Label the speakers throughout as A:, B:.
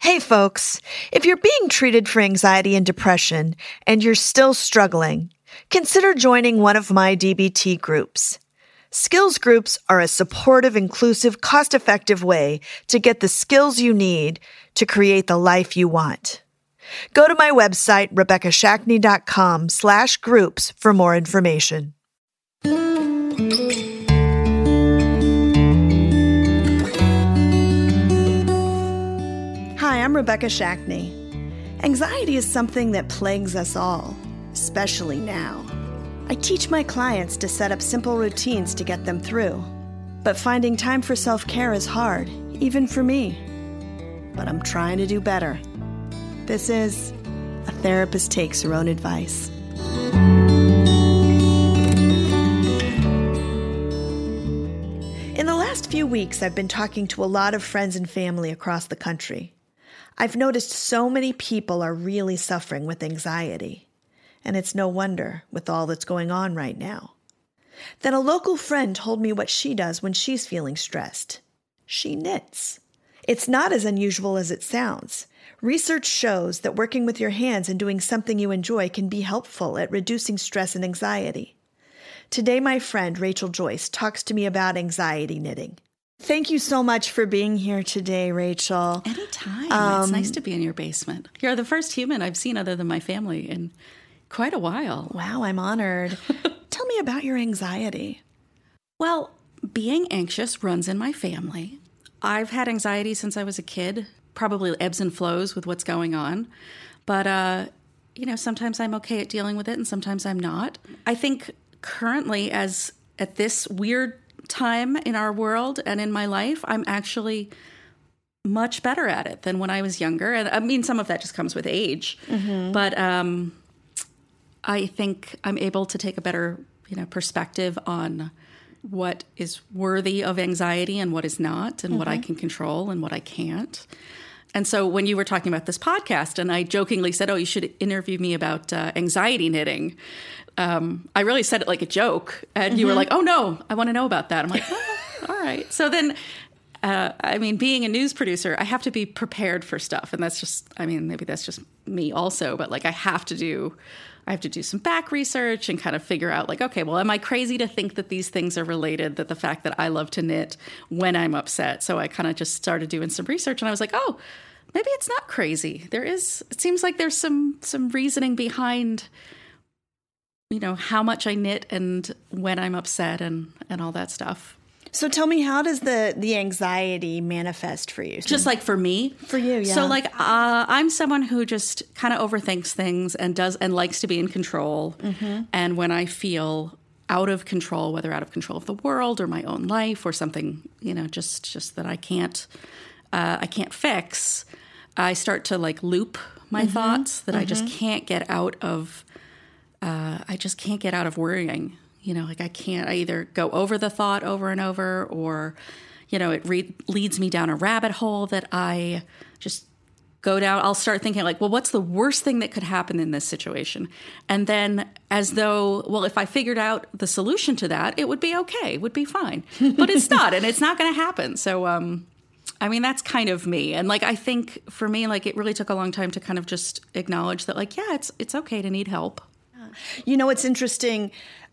A: Hey folks, if you're being treated for anxiety and depression and you're still struggling, consider joining one of my DBT groups. Skills groups are a supportive, inclusive, cost effective way to get the skills you need to create the life you want. Go to my website, RebekahShackney.com slash groups for more information. I'm Rebekah Shackney. Anxiety is something that plagues us all, especially now. I teach my clients to set up simple routines to get them through. But finding time for self care is hard, even for me. But I'm trying to do better. This is A Therapist Takes Her Own Advice. In the last few weeks, I've been talking to a lot of friends and family across the country. I've noticed so many people are really suffering with anxiety. And it's no wonder with all that's going on right now. Then a local friend told me what she does when she's feeling stressed. She knits. It's not as unusual as it sounds. Research shows that working with your hands and doing something you enjoy can be helpful at reducing stress and anxiety. Today, my friend Rachael Joyce talks to me about anxiety knitting. Thank you so much for being here today, Rachael.
B: Anytime. Um, it's nice to be in your basement. You're the first human I've seen other than my family in quite a while.
A: Wow, I'm honored. Tell me about your anxiety.
B: Well, being anxious runs in my family. I've had anxiety since I was a kid, probably ebbs and flows with what's going on. But, uh, you know, sometimes I'm okay at dealing with it and sometimes I'm not. I think currently, as at this weird time in our world and in my life, I'm actually much better at it than when I was younger. And I mean, some of that just comes with age. Mm-hmm. But um, I think I'm able to take a better, you know, perspective on what is worthy of anxiety and what is not, and mm-hmm. what I mm-hmm. can control and what I can't. And so when you were talking about this podcast, and I jokingly said, "Oh, you should interview me about uh, anxiety knitting," um, I really said it like a joke, and mm-hmm. you were mm-hmm. like, "Oh no, I want to know about that." I'm like, oh, "All right." So then, uh, I mean, being a news producer, I have to be prepared for stuff, and that's just, I mean, maybe that's just me also, but like I have to do. I have to do some back research and kind of figure out, like, okay, well, am I crazy to think that these things are related? That the fact that I love to knit when I'm upset. So I kind of just started doing some research and I was like, oh, maybe it's not crazy. There is, it seems like there's some, some reasoning behind you know how much I knit and when I'm upset and and all that stuff.
A: So tell me, how does the the anxiety manifest for you?
B: Just like for me,
A: for you, yeah.
B: So like, uh, I'm someone who just kind of overthinks things and does and likes to be in control. Mm-hmm. And when I feel out of control, whether out of control of the world or my own life or something, you know, just just that I can't uh, I can't fix, I start to like loop my mm-hmm. thoughts that mm-hmm. I just mm-hmm. can't get out of uh, I just can't get out of worrying. You know, like I can't, I either go over the thought over and over or, you know, it re- leads me down a rabbit hole that I just go down. I'll start thinking, like, well, what's the worst thing that could happen in this situation? And then, as though, well, if I figured out the solution to that, it would be okay, it would be fine. But it's not, and it's not going to happen. So, um, I mean, that's kind of me. And like, I think for me, like, it really took a long time to kind of just acknowledge that, like, yeah, it's it's okay to need help.
A: You know, it's interesting.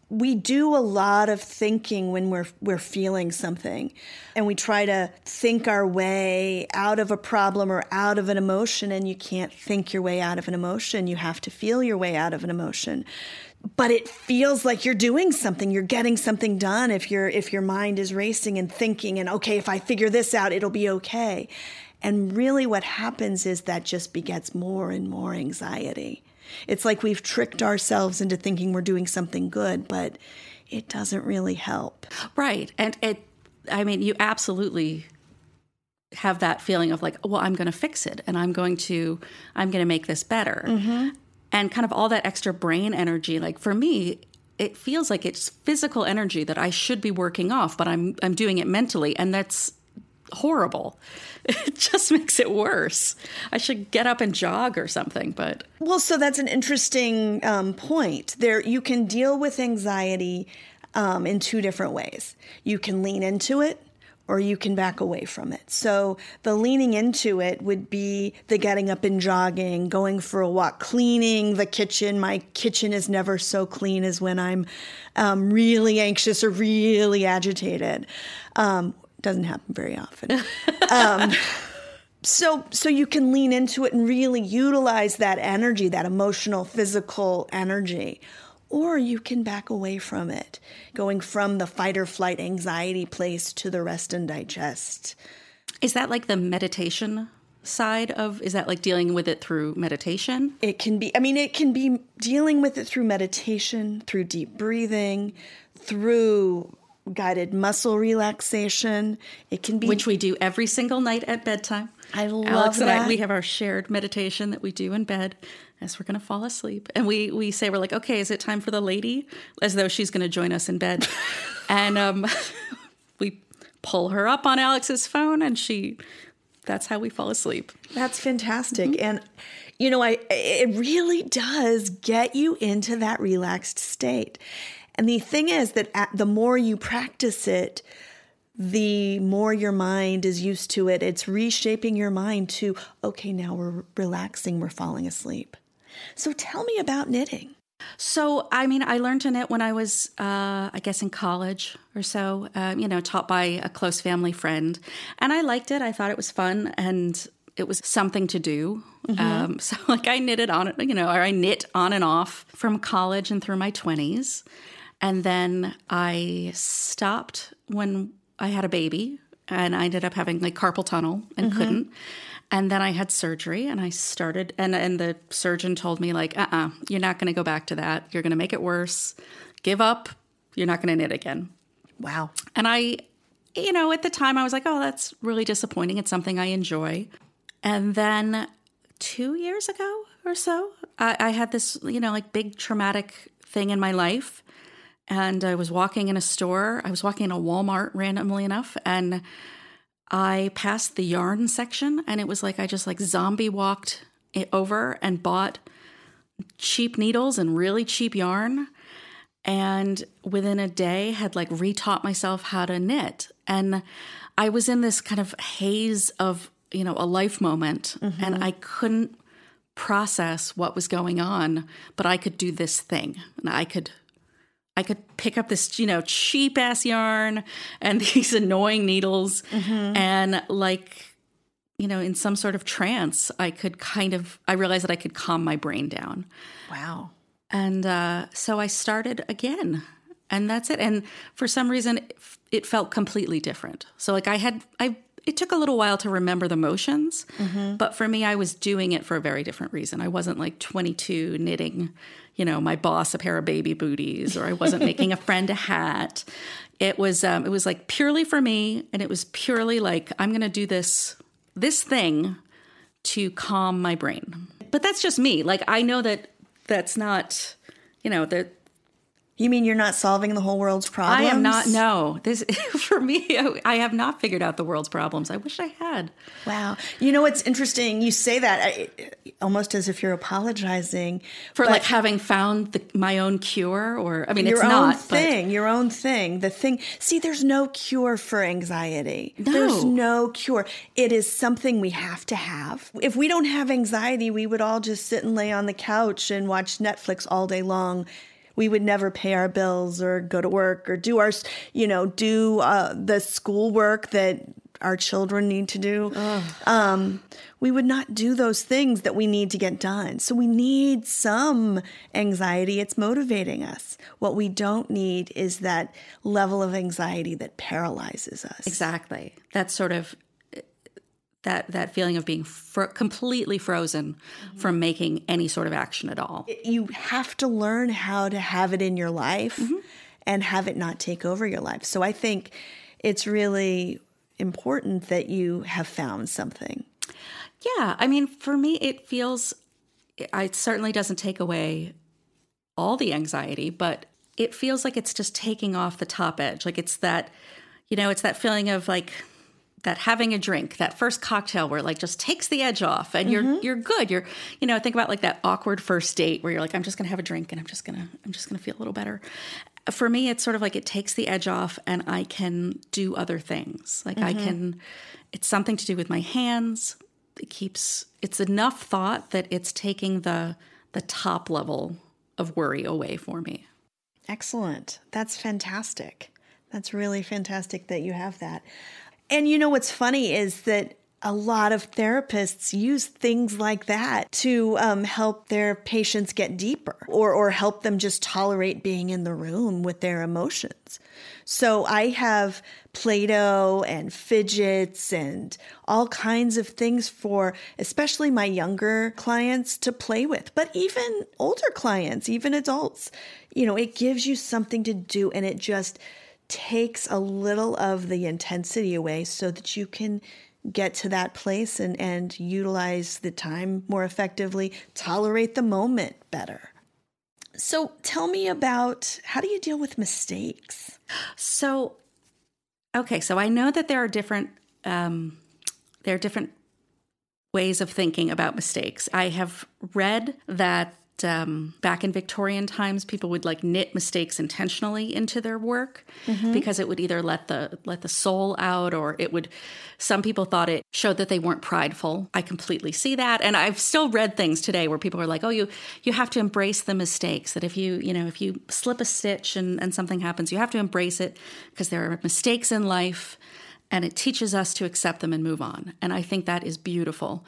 A: We do a lot of thinking when we're we're feeling something, and we try to think our way out of a problem or out of an emotion. And you can't think your way out of an emotion. You have to feel your way out of an emotion. But it feels like you're doing something. You're getting something done if your if your mind is racing and thinking. And okay, if I figure this out, it'll be okay. And really, what happens is that just begets more and more anxiety. It's like we've tricked ourselves into thinking we're doing something good, but it doesn't really help.
B: Right. And it, I mean, you absolutely have that feeling of like, well, I'm going to fix it and I'm going to, I'm going to make this better. Mm-hmm. And kind of all that extra brain energy. Like for me, it feels like it's physical energy that I should be working off, but I'm I'm doing it mentally, and that's horrible. It just makes it worse. I should get up and jog or something, but
A: well, so that's an interesting um, point. There, you can deal with anxiety um, in two different ways. You can lean into it, or you can back away from it. So the leaning into it would be the getting up and jogging, going for a walk, cleaning the kitchen. My kitchen is never so clean as when I'm um, really anxious or really agitated. Um, doesn't happen very often. um, so so you can lean into it and really utilize that energy, that emotional, physical energy or you can back away from it, going from the fight or flight anxiety place to the rest and digest.
B: Is that like the meditation side of is that like dealing with it through meditation?
A: It can be I mean it can be dealing with it through meditation, through deep breathing, through guided muscle relaxation. It can be
B: which we do every single night at bedtime.
A: I love
B: Alex
A: that.
B: and I we have our shared meditation that we do in bed as we're going to fall asleep. And we we say we're like, "Okay, is it time for the lady?" as though she's going to join us in bed. and um we pull her up on Alex's phone and she that's how we fall asleep.
A: That's fantastic. Mm-hmm. And you know, I it really does get you into that relaxed state. And the thing is that at, the more you practice it, the more your mind is used to it. It's reshaping your mind to, okay, now we're relaxing, we're falling asleep. So tell me about knitting.
B: So, I mean, I learned to knit when I was, uh, I guess, in college or so, uh, you know, taught by a close family friend. And I liked it. I thought it was fun and it was something to do. Mm-hmm. Um, so, like, I knitted on it, you know, or I knit on and off from college and through my 20s. And then I stopped when I had a baby and I ended up having like carpal tunnel and mm-hmm. couldn't. And then I had surgery and I started and and the surgeon told me like, "Uh-uh, you're not going to go back to that. You're going to make it worse. Give up. You're not going to knit again."
A: Wow.
B: And I you know, at the time I was like, "Oh, that's really disappointing. It's something I enjoy." And then 2 years ago or so, I, I had this, you know, like big traumatic thing in my life and I was walking in a store. I was walking in a Walmart randomly enough, and I passed the yarn section, and it was like I just like zombie walked it over and bought cheap needles and really cheap yarn. And within a day, had like retaught myself how to knit. And I was in this kind of haze of, you know, a life moment, mm-hmm. and I couldn't process what was going on, but I could do this thing, and I could I could pick up this, you know, cheap ass yarn and these annoying needles mm-hmm. and like you know, in some sort of trance, I could kind of I realized that I could calm my brain down.
A: Wow.
B: And uh, so I started again. And that's it. And for some reason it felt completely different. So like I had I it took a little while to remember the motions, mm-hmm. but for me, I was doing it for a very different reason. I wasn't like 22 knitting, you know, my boss a pair of baby booties, or I wasn't making a friend a hat. It was um, it was like purely for me, and it was purely like I'm going to do this this thing to calm my brain. But that's just me. Like I know that that's not, you know, that
A: you mean you're not solving the whole world's problems?
B: I am not. No, this for me. I have not figured out the world's problems. I wish I had.
A: Wow. You know what's interesting? You say that I, almost as if you're apologizing
B: for like having found the, my own cure, or I mean,
A: your
B: it's
A: own
B: not
A: thing.
B: But...
A: Your own thing. The thing. See, there's no cure for anxiety.
B: No.
A: There's no cure. It is something we have to have. If we don't have anxiety, we would all just sit and lay on the couch and watch Netflix all day long we would never pay our bills or go to work or do our, you know, do uh, the schoolwork that our children need to do. Um, we would not do those things that we need to get done. So we need some anxiety. It's motivating us. What we don't need is that level of anxiety that paralyzes us.
B: Exactly. That's sort of that that feeling of being fr- completely frozen mm-hmm. from making any sort of action at all.
A: You have to learn how to have it in your life mm-hmm. and have it not take over your life. So I think it's really important that you have found something.
B: Yeah, I mean, for me, it feels it certainly doesn't take away all the anxiety, but it feels like it's just taking off the top edge. Like it's that, you know, it's that feeling of like that having a drink, that first cocktail where it like just takes the edge off and you're mm-hmm. you're good. You're you know, think about like that awkward first date where you're like, I'm just gonna have a drink and I'm just gonna I'm just gonna feel a little better. for me, it's sort of like it takes the edge off and I can do other things. Like I can, it's something to do with my hands. It keeps, it's enough thought that it's taking the, the top level of worry away for me.
A: Excellent. That's fantastic. That's really fantastic that you have that. And you know what's funny is that a lot of therapists use things like that to um, help their patients get deeper or, or help them just tolerate being in the room with their emotions. So I have Play Doh and fidgets and all kinds of things for especially my younger clients to play with, but even older clients, even adults. You know, it gives you something to do and it just takes a little of the intensity away so that you can get to that place and, and utilize the time more effectively, tolerate the moment better. So tell me about how do you deal with mistakes?
B: So, okay, so I know that there are different um, there are different ways of thinking about mistakes. I have read that um, back in Victorian times, people would like knit mistakes intentionally into their work mm-hmm. because it would either let the let the soul out or it would. Some people thought it showed that they weren't prideful. I completely see that, and I've still read things today where people are like, "Oh, you you have to embrace the mistakes. That if you you know if you slip a stitch and, and something happens, you have to embrace it because there are mistakes in life." And it teaches us to accept them and move on. And I think that is beautiful.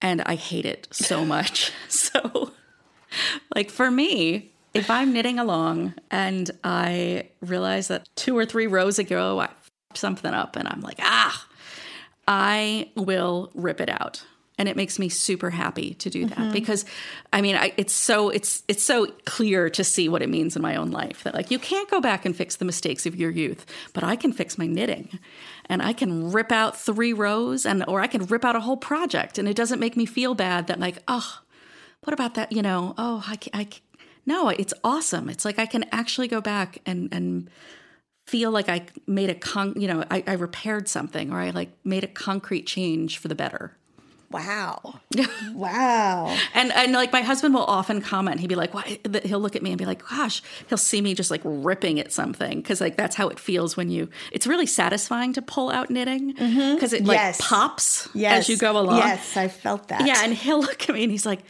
B: And I hate it so much. so like for me, if I'm knitting along and I realize that two or three rows ago I something up and I'm like, ah, I will rip it out. And it makes me super happy to do that mm-hmm. because I mean I, it's so it's it's so clear to see what it means in my own life that like you can't go back and fix the mistakes of your youth, but I can fix my knitting and I can rip out three rows and or I can rip out a whole project and it doesn't make me feel bad that like oh what about that? You know, oh, I, I, no, it's awesome. It's like I can actually go back and, and feel like I made a con, you know, I, I repaired something or I like made a concrete change for the better.
A: Wow. wow.
B: And and like my husband will often comment. He'd be like, "Why?" He'll look at me and be like, "Gosh." He'll see me just like ripping at something because like that's how it feels when you. It's really satisfying to pull out knitting because mm-hmm. it like yes. pops yes. as you go along.
A: Yes, I felt that.
B: Yeah, and he'll look at me and he's like,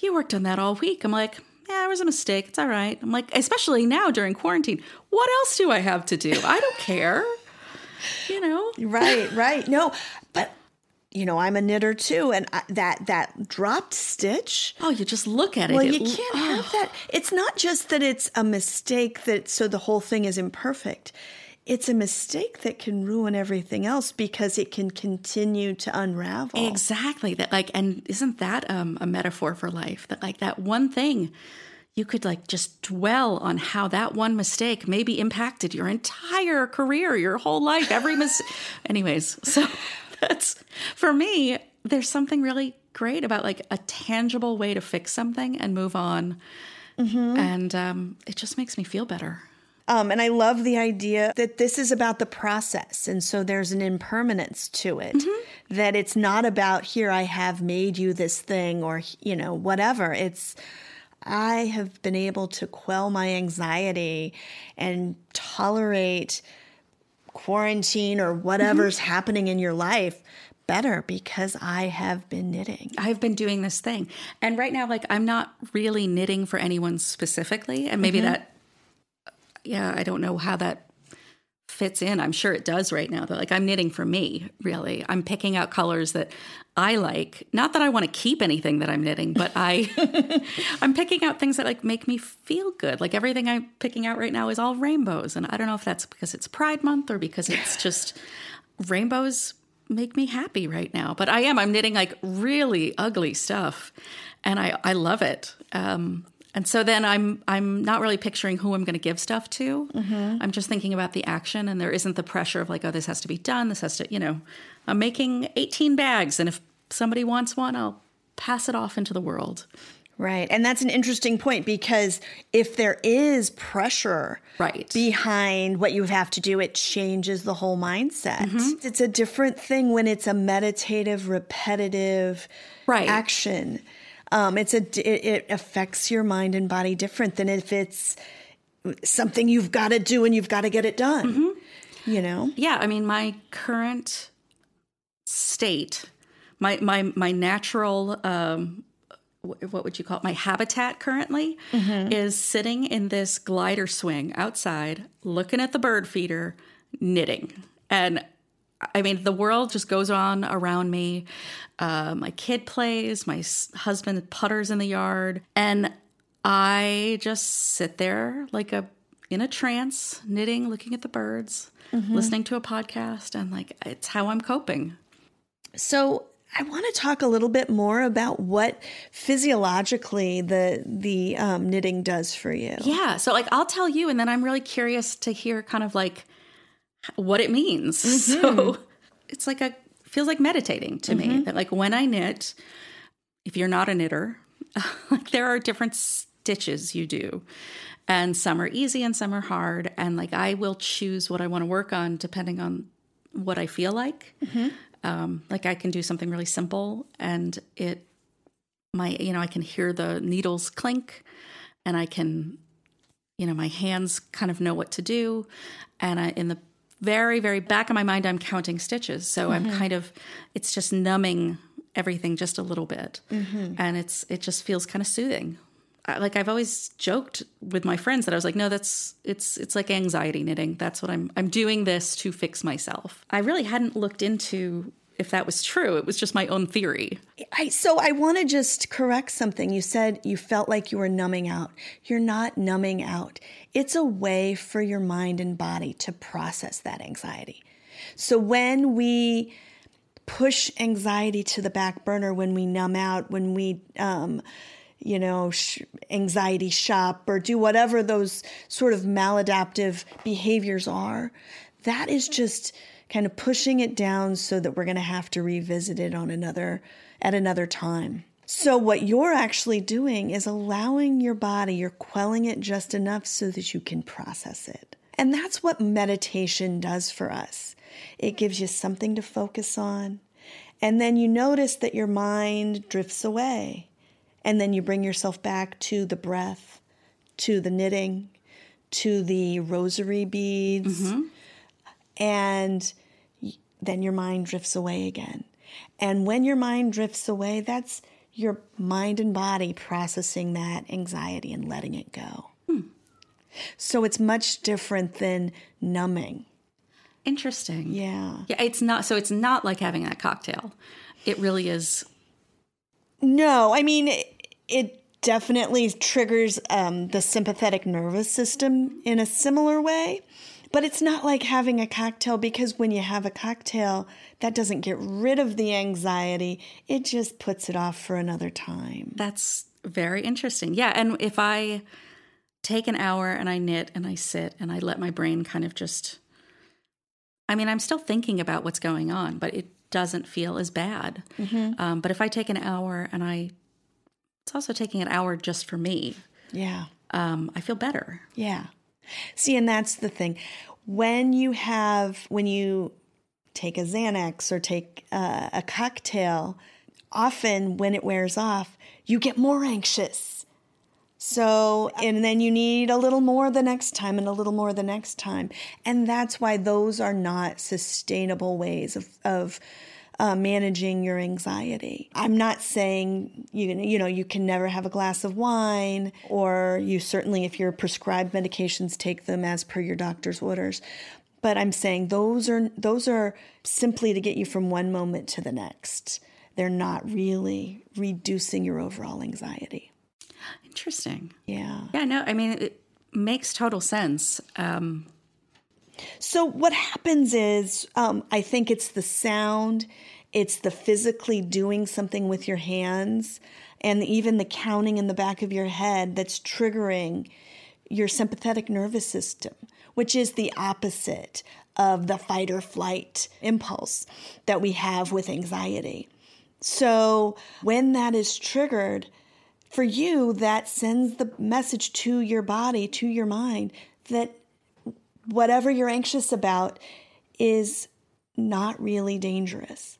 B: you worked on that all week. I'm like, yeah, it was a mistake. It's all right. I'm like, especially now during quarantine, what else do I have to do? I don't care. you know?
A: Right, right. No, but you know, I'm a knitter too, and I, that that dropped stitch.
B: Oh, you just look at it.
A: Well,
B: it,
A: you can't oh. have that. It's not just that it's a mistake that so the whole thing is imperfect it's a mistake that can ruin everything else because it can continue to unravel.
B: Exactly. That like and isn't that um, a metaphor for life? That like that one thing you could like just dwell on how that one mistake maybe impacted your entire career, your whole life, every mis anyways. So that's for me, there's something really great about like a tangible way to fix something and move on. Mm-hmm. And um, it just makes me feel better.
A: Um, and I love the idea that this is about the process. And so there's an impermanence to it, mm-hmm. that it's not about here, I have made you this thing or, you know, whatever. It's, I have been able to quell my anxiety and tolerate quarantine or whatever's mm-hmm. happening in your life better because I have been knitting.
B: I've been doing this thing. And right now, like, I'm not really knitting for anyone specifically. And maybe mm-hmm. that yeah, I don't know how that fits in. I'm sure it does right now. But like I'm knitting for me, really. I'm picking out colors that I like. Not that I want to keep anything that I'm knitting, but I I'm picking out things that like make me feel good. Like everything I'm picking out right now is all rainbows. And I don't know if that's because it's Pride month or because it's just rainbows make me happy right now. But I am. I'm knitting like really ugly stuff. And I, I love it. Um, and so then I'm I'm not really picturing who I'm going to give stuff to. Mm-hmm. I'm just thinking about the action, and there isn't the pressure of like, oh, this has to be done. This has to, you know, I'm making 18 bags, and if somebody wants one, I'll pass it off into the world.
A: Right. And that's an interesting point because if there is pressure
B: right.
A: behind what you have to do, it changes the whole mindset. Mm-hmm. It's a different thing when it's a meditative, repetitive right. action. Um, it's a it, it affects your mind and body different than if it's something you've got to do and you've got to get it done. You know?
B: Yeah, I mean, my current state, my my my natural, um, what would you call it? My habitat currently is sitting in this glider swing outside, looking at the bird feeder, knitting, and I mean, the world just goes on around me. Uh, my kid plays, my husband putters in the yard, and I just sit there like a in a trance, knitting, looking at the birds, listening to a podcast, and like it's how I'm coping.
A: So I want to talk a little bit more about what physiologically the the um, knitting does for you.
B: Yeah, so like I'll tell you, and then I'm really curious to hear kind of like what it means. So mm-hmm. it's like a feels like meditating to me. Mm-hmm. That like when I knit, if you're not a knitter, like there are different stitches you do. And some are easy and some are hard. And like I will choose what I want to work on depending on what I feel like. Mm-hmm. Um, like I can do something really simple and it my you know, I can hear the needles clink and I can you know, my hands kind of know what to do. And I, in the very, very back of my mind, I'm counting stitches. So I'm mm-hmm. kind of, it's just numbing everything just a little bit. Mm-hmm. And it's, it just feels kind of soothing. I, like I've always joked with my friends that I was like, no, that's, it's, it's like anxiety knitting. That's what I'm, I'm doing this to fix myself. I really hadn't looked into if that was true. It was just my own theory.
A: I, so I want to just correct something. You said you felt like you were numbing out. You're not numbing out. It's a way for your mind and body to process that anxiety. So when we push anxiety to the back burner, when we numb out, when we, um, you know, sh- anxiety shop or do whatever those sort of maladaptive behaviors are, that is just kind of pushing it down so that we're going to have to revisit it on another at another time. So what you're actually doing is allowing your body, you're quelling it just enough so that you can process it. And that's what meditation does for us. It gives you something to focus on. And then you notice that your mind drifts away. And then you bring yourself back to the breath, to the knitting, to the rosary beads. Mm-hmm. And y- then your mind drifts away again. And when your mind drifts away, that's your mind and body processing that anxiety and letting it go. So it's much different than numbing.
B: Interesting.
A: Yeah.
B: Yeah. It's not, so it's not like having that cocktail. It really is
A: No, I mean, it, it definitely triggers um, the sympathetic nervous system in a similar way, but it's not like having a cocktail because when you have a cocktail, that doesn't get rid of the anxiety. It just puts it off for another time.
B: That's very interesting. Yeah. And if I take an hour and I knit and I sit and I let my brain kind of just, I mean, I'm still thinking about what's going on, but it doesn't feel as bad. Um, but if I take an hour and I, it's also taking an hour just for me,
A: Yeah.
B: um, I feel better.
A: Yeah. See, and that's the thing. When you have, when you take a Xanax or take uh, a cocktail, often when it wears off, you get more anxious. So, and then you need a little more the next time and a little more the next time. And that's why those are not sustainable ways of, of uh, managing your anxiety. I'm not saying you you know you can never have a glass of wine, or you certainly, if you're prescribed medications, take them as per your doctor's orders. But I'm saying those are those are simply to get you from one moment to the next. They're not really reducing your overall anxiety.
B: Interesting.
A: Yeah.
B: Yeah. No, I mean, it makes total sense. Um,
A: So what happens is, um, I think it's the sound, it's the physically doing something with your hands, and even the counting in the back of your head that's triggering your sympathetic nervous system, which is the opposite of the fight or flight impulse that we have with anxiety. So when that is triggered, for you, that sends the message to your body, to your mind, that whatever you're anxious about is not really dangerous.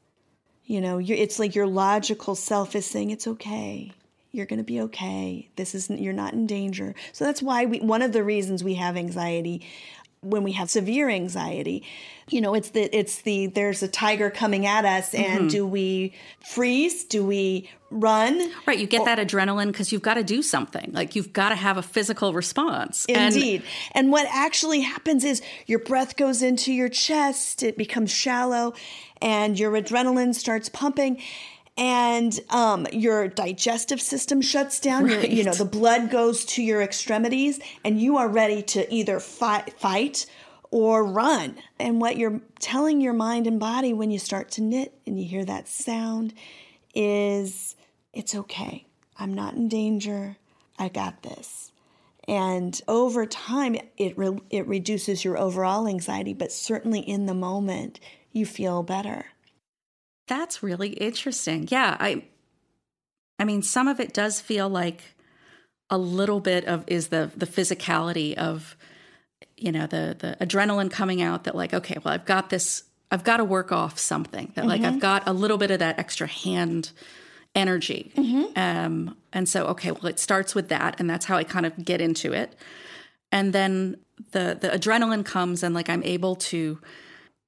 A: You know, it's like your logical self is saying it's okay. You're going to be okay. This isn't, you're not in danger. So that's why we, one of the reasons we have anxiety when we have severe anxiety you know it's the it's the there's a tiger coming at us and mm-hmm. do we freeze? Do we run?
B: Right you get or, that adrenaline because you've got to do something. Like you've got to have a physical response.
A: Indeed. And, and what actually happens is your breath goes into your chest it becomes shallow and your adrenaline starts pumping and um, your digestive system shuts down. Right. you know, the blood goes to your extremities, and you are ready to either fight, fight or run. And what you're telling your mind and body when you start to knit and you hear that sound is it's okay. I'm not in danger. I got this. And over time, it, re- it reduces your overall anxiety, but certainly in the moment, you feel better.
B: That's really interesting. Yeah, I I mean some of it does feel like a little bit of is the the physicality of you know the the adrenaline coming out that like okay, well I've got this I've got to work off something that mm-hmm. like I've mm-hmm. got a little bit of that extra hand energy. Mm-hmm. Um and so okay, well it starts with that and that's how I kind of get into it. And then the the adrenaline comes and like I'm able to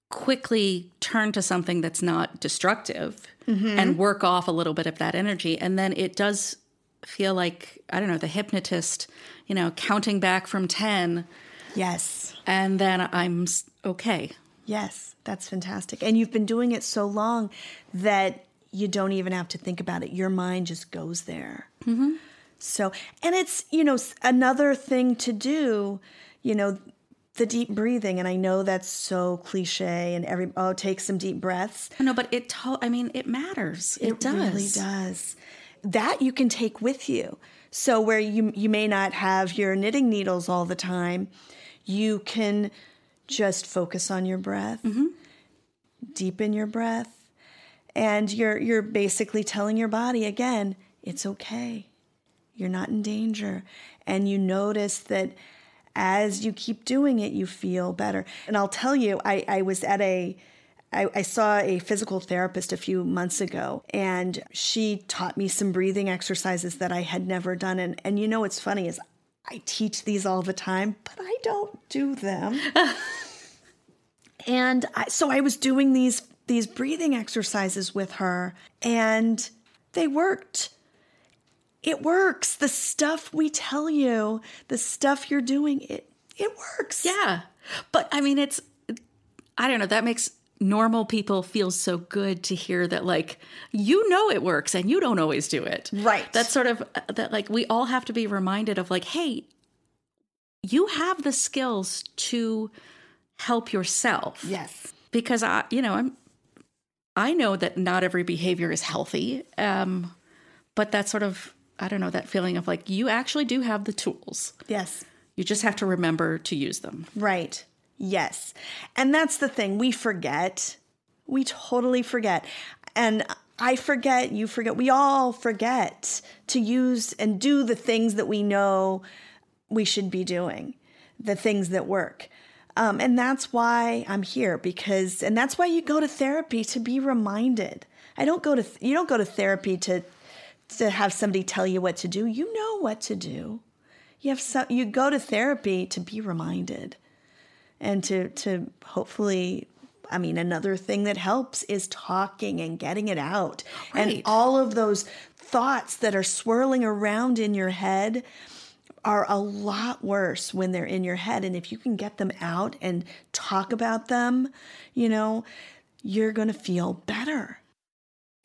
B: quickly turn to something that's not destructive mm-hmm. and work off a little bit of that energy. And then it does feel like, I don't know, the hypnotist, you know, counting back from 10.
A: Yes.
B: And then I'm okay.
A: Yes, that's fantastic. And you've been doing it so long that you don't even have to think about it. Your mind just goes there. Mm-hmm. So, and it's, you know, another thing to do, you know, the deep breathing and i know that's so cliche and every oh take some deep breaths.
B: No but it to- i mean it matters. It, does.
A: it
B: does.
A: really does. That you can take with you. So where you you may not have your knitting needles all the time you can just focus on your breath mm-hmm. deepen your breath and you're you're basically telling your body again it's okay. You're not in danger. And you notice that as you keep doing it, you feel better. And I'll tell you, I, I was at a I, I, saw a physical therapist a few months ago, and she taught me some breathing exercises that I had never done. And, and you know what's funny is I teach these all the time, but I don't do them. and I, so I was doing these these breathing exercises with her, and they worked it works. The stuff we tell you, the stuff you're doing, it it works.
B: Yeah. But I mean it's I don't know, that makes normal people feel so good to hear that like you know it works and you don't always do it.
A: Right.
B: That's sort of that like we all have to be reminded of like hey, you have the skills to help yourself.
A: Yes.
B: Because I you know, I'm I know that not every behavior is healthy. Um but that's sort of I don't know, that feeling of like you actually do have the tools.
A: Yes.
B: You just have to remember to use them.
A: Right. Yes. And that's the thing. We forget. We totally forget. And I forget, you forget, we all forget to use and do the things that we know we should be doing, the things that work. Um, and that's why I'm here because, and that's why you go to therapy to be reminded. I don't go to, you don't go to therapy to to have somebody tell you what to do. You know what to do. You have some, you go to therapy to be reminded and to to hopefully I mean another thing that helps is talking and getting it out. Right. And all of those thoughts that are swirling around in your head are a lot worse when they're in your head and if you can get them out and talk about them, you know, you're going to feel better.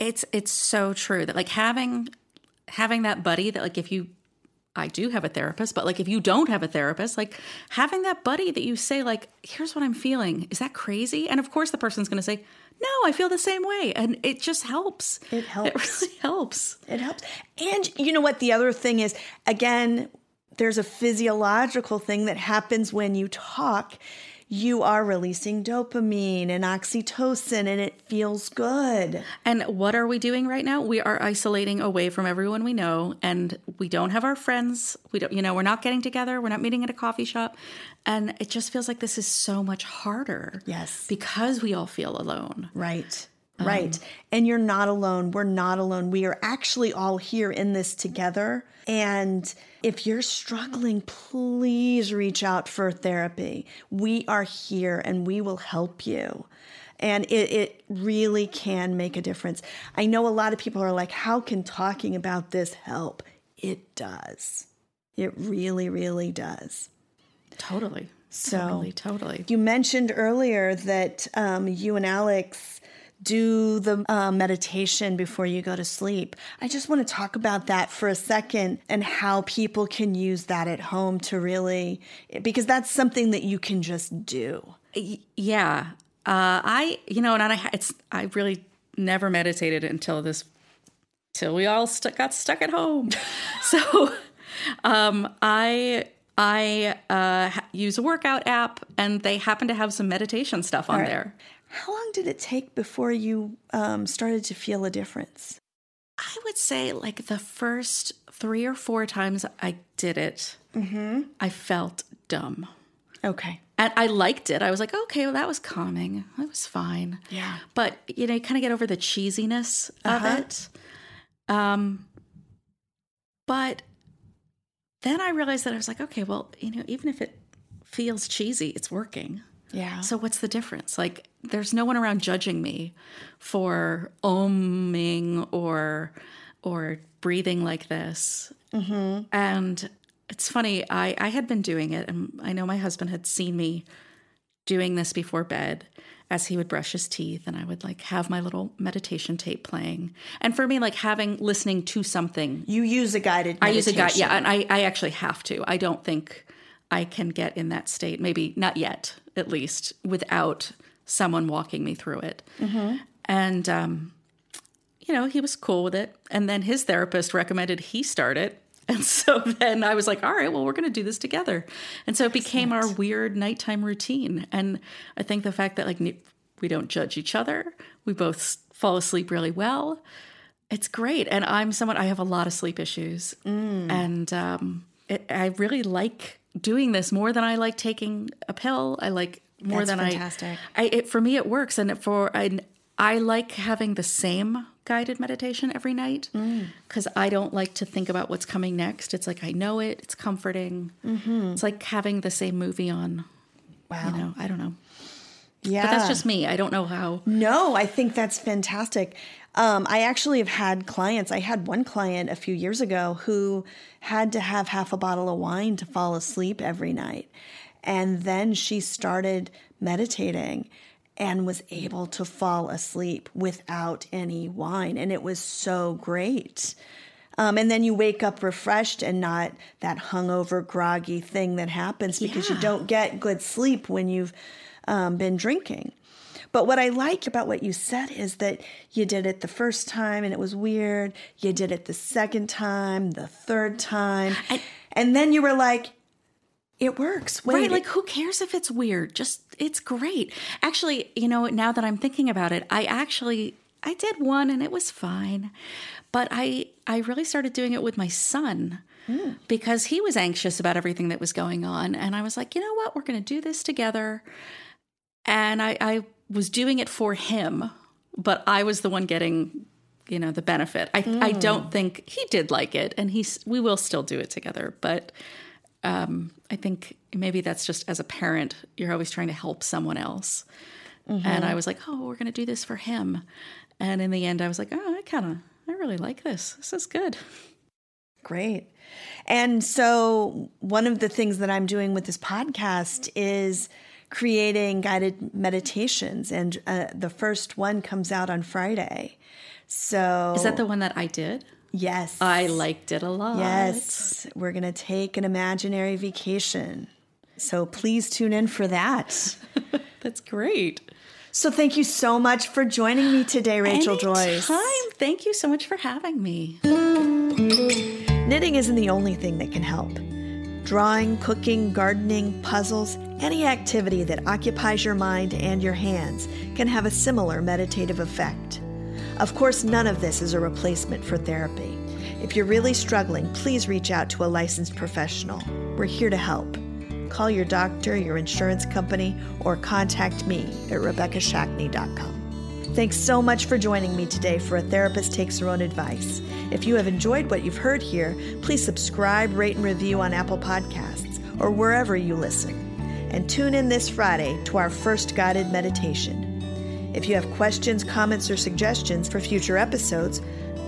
B: It's it's so true that like having having that buddy that like if you I do have a therapist, but like if you don't have a therapist, like having that buddy that you say like here's what I'm feeling. Is that crazy? And of course the person's going to say, "No, I feel the same way." And it just helps.
A: It helps.
B: It really helps.
A: It helps. And you know what the other thing is again, there's a physiological thing that happens when you talk you are releasing dopamine and oxytocin and it feels good.
B: And what are we doing right now? We are isolating away from everyone we know and we don't have our friends. We don't you know, we're not getting together, we're not meeting at a coffee shop. And it just feels like this is so much harder.
A: Yes.
B: Because we all feel alone.
A: Right. Right. And you're not alone. We're not alone. We are actually all here in this together. And if you're struggling, please reach out for therapy. We are here and we will help you. And it, it really can make a difference. I know a lot of people are like, how can talking about this help? It does. It really, really does.
B: Totally.
A: So,
B: totally, totally.
A: You mentioned earlier that um, you and Alex do the uh, meditation before you go to sleep. I just want to talk about that for a second and how people can use that at home to really, because that's something that you can just do.
B: Yeah. Uh, I, you know, and I, it's, I really never meditated until this, till we all st- got stuck at home. so, um, I, I uh, use a workout app, and they happen to have some meditation stuff on right. there.
A: How long did it take before you um, started to feel a difference?
B: I would say like the first three or four times I did it, mm-hmm. I felt dumb.
A: Okay.
B: And I liked it. I was like, okay, well, that was calming. That was fine.
A: Yeah.
B: But, you know, you kind of get over the cheesiness uh-huh. of it. Um, but then I realized that I was like, okay, well, you know, even if it feels cheesy, it's working.
A: Yeah.
B: So what's the difference? Like, there's no one around judging me for oming or or breathing like this. Mm-hmm. And it's funny. I I had been doing it, and I know my husband had seen me doing this before bed as he would brush his teeth and I would like have my little meditation tape playing. And for me, like having listening to something.
A: You use a guided meditation.
B: I use a guide, yeah, and I, I actually have to. I don't think I can get in that state, maybe not yet, at least, without someone walking me through it. Mm-hmm. And, um, you know, he was cool with it. And then his therapist recommended he start it. And so then I was like, all right, well, we're going to do this together. And so it became our weird nighttime routine. And I think the fact that, like, we don't judge each other, we both fall asleep really well. It's great. And I'm someone, I have a lot of sleep issues. Mm. And um, it, I really like doing this more than I like taking a pill. I like more than I.
A: That's
B: than
A: fantastic.
B: I. I it, for me, it works, and for I, I like having the same guided meditation every night because mm. I don't like to think about what's coming next. It's like I know it. It's comforting. Mm-hmm. It's like having the same movie on.
A: Wow.
B: You know, I don't know.
A: Yeah.
B: But that's just me. I don't know how.
A: No, I think that's fantastic. Um, I actually have had clients. I had one client a few years ago who had to have half a bottle of wine to fall asleep every night. And then she started meditating and was able to fall asleep without any wine. And it was so great. Um, and then you wake up refreshed and not that hungover, groggy thing that happens because yeah. you don't get good sleep when you've um, been drinking. But what I like about what you said is that you did it the first time and it was weird. You did it the second time, the third time. And, and then you were like, it works.
B: Wait. Right. Like, who cares if it's weird? Just, it's great. Actually, you know, now that I'm thinking about it, I actually, I did one and it was fine. But I, I really started doing it with my son mm. because he was anxious about everything that was going on. And I was like, you know what? We're going to do this together. And I, I was doing it for him, but I was the one getting, you know, the benefit. I, mm. I don't think he did like it, and he's we will still do it together. But um, I think maybe that's just as a parent, you're always trying to help someone else. Mm-hmm. And I was like, oh, we're going to do this for him. And in the end, I was like, oh, I kind of, I really like this. This is good.
A: Great. And so, one of the things that I'm doing with this podcast is creating guided meditations, and uh, the first one comes out on Friday. So,
B: is that the one that I did?
A: Yes.
B: I liked it a lot.
A: Yes. We're going to take an imaginary vacation. So please tune in for that.
B: That's great.
A: So thank you so much for joining me today, Rachael
B: Anytime.
A: Joyce.
B: Thank you so much for having me.
A: Knitting isn't the only thing that can help. Drawing, cooking, gardening, puzzles, any activity that occupies your mind and your hands can have a similar meditative effect. Of course, none of this is a replacement for therapy. If you're really struggling, please reach out to a licensed professional. We're here to help. Call your doctor, your insurance company, or contact me at RebekahShackney.com. Thanks so much for joining me today for A Therapist Takes Her Own Advice. If you have enjoyed what you've heard here, please subscribe, rate, and review on Apple Podcasts or wherever you listen. And tune in this Friday to our first guided meditation. If you have questions, comments, or suggestions for future episodes,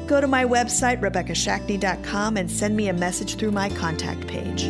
A: go to my website, RebekahShackney.com, and send me a message through my contact page.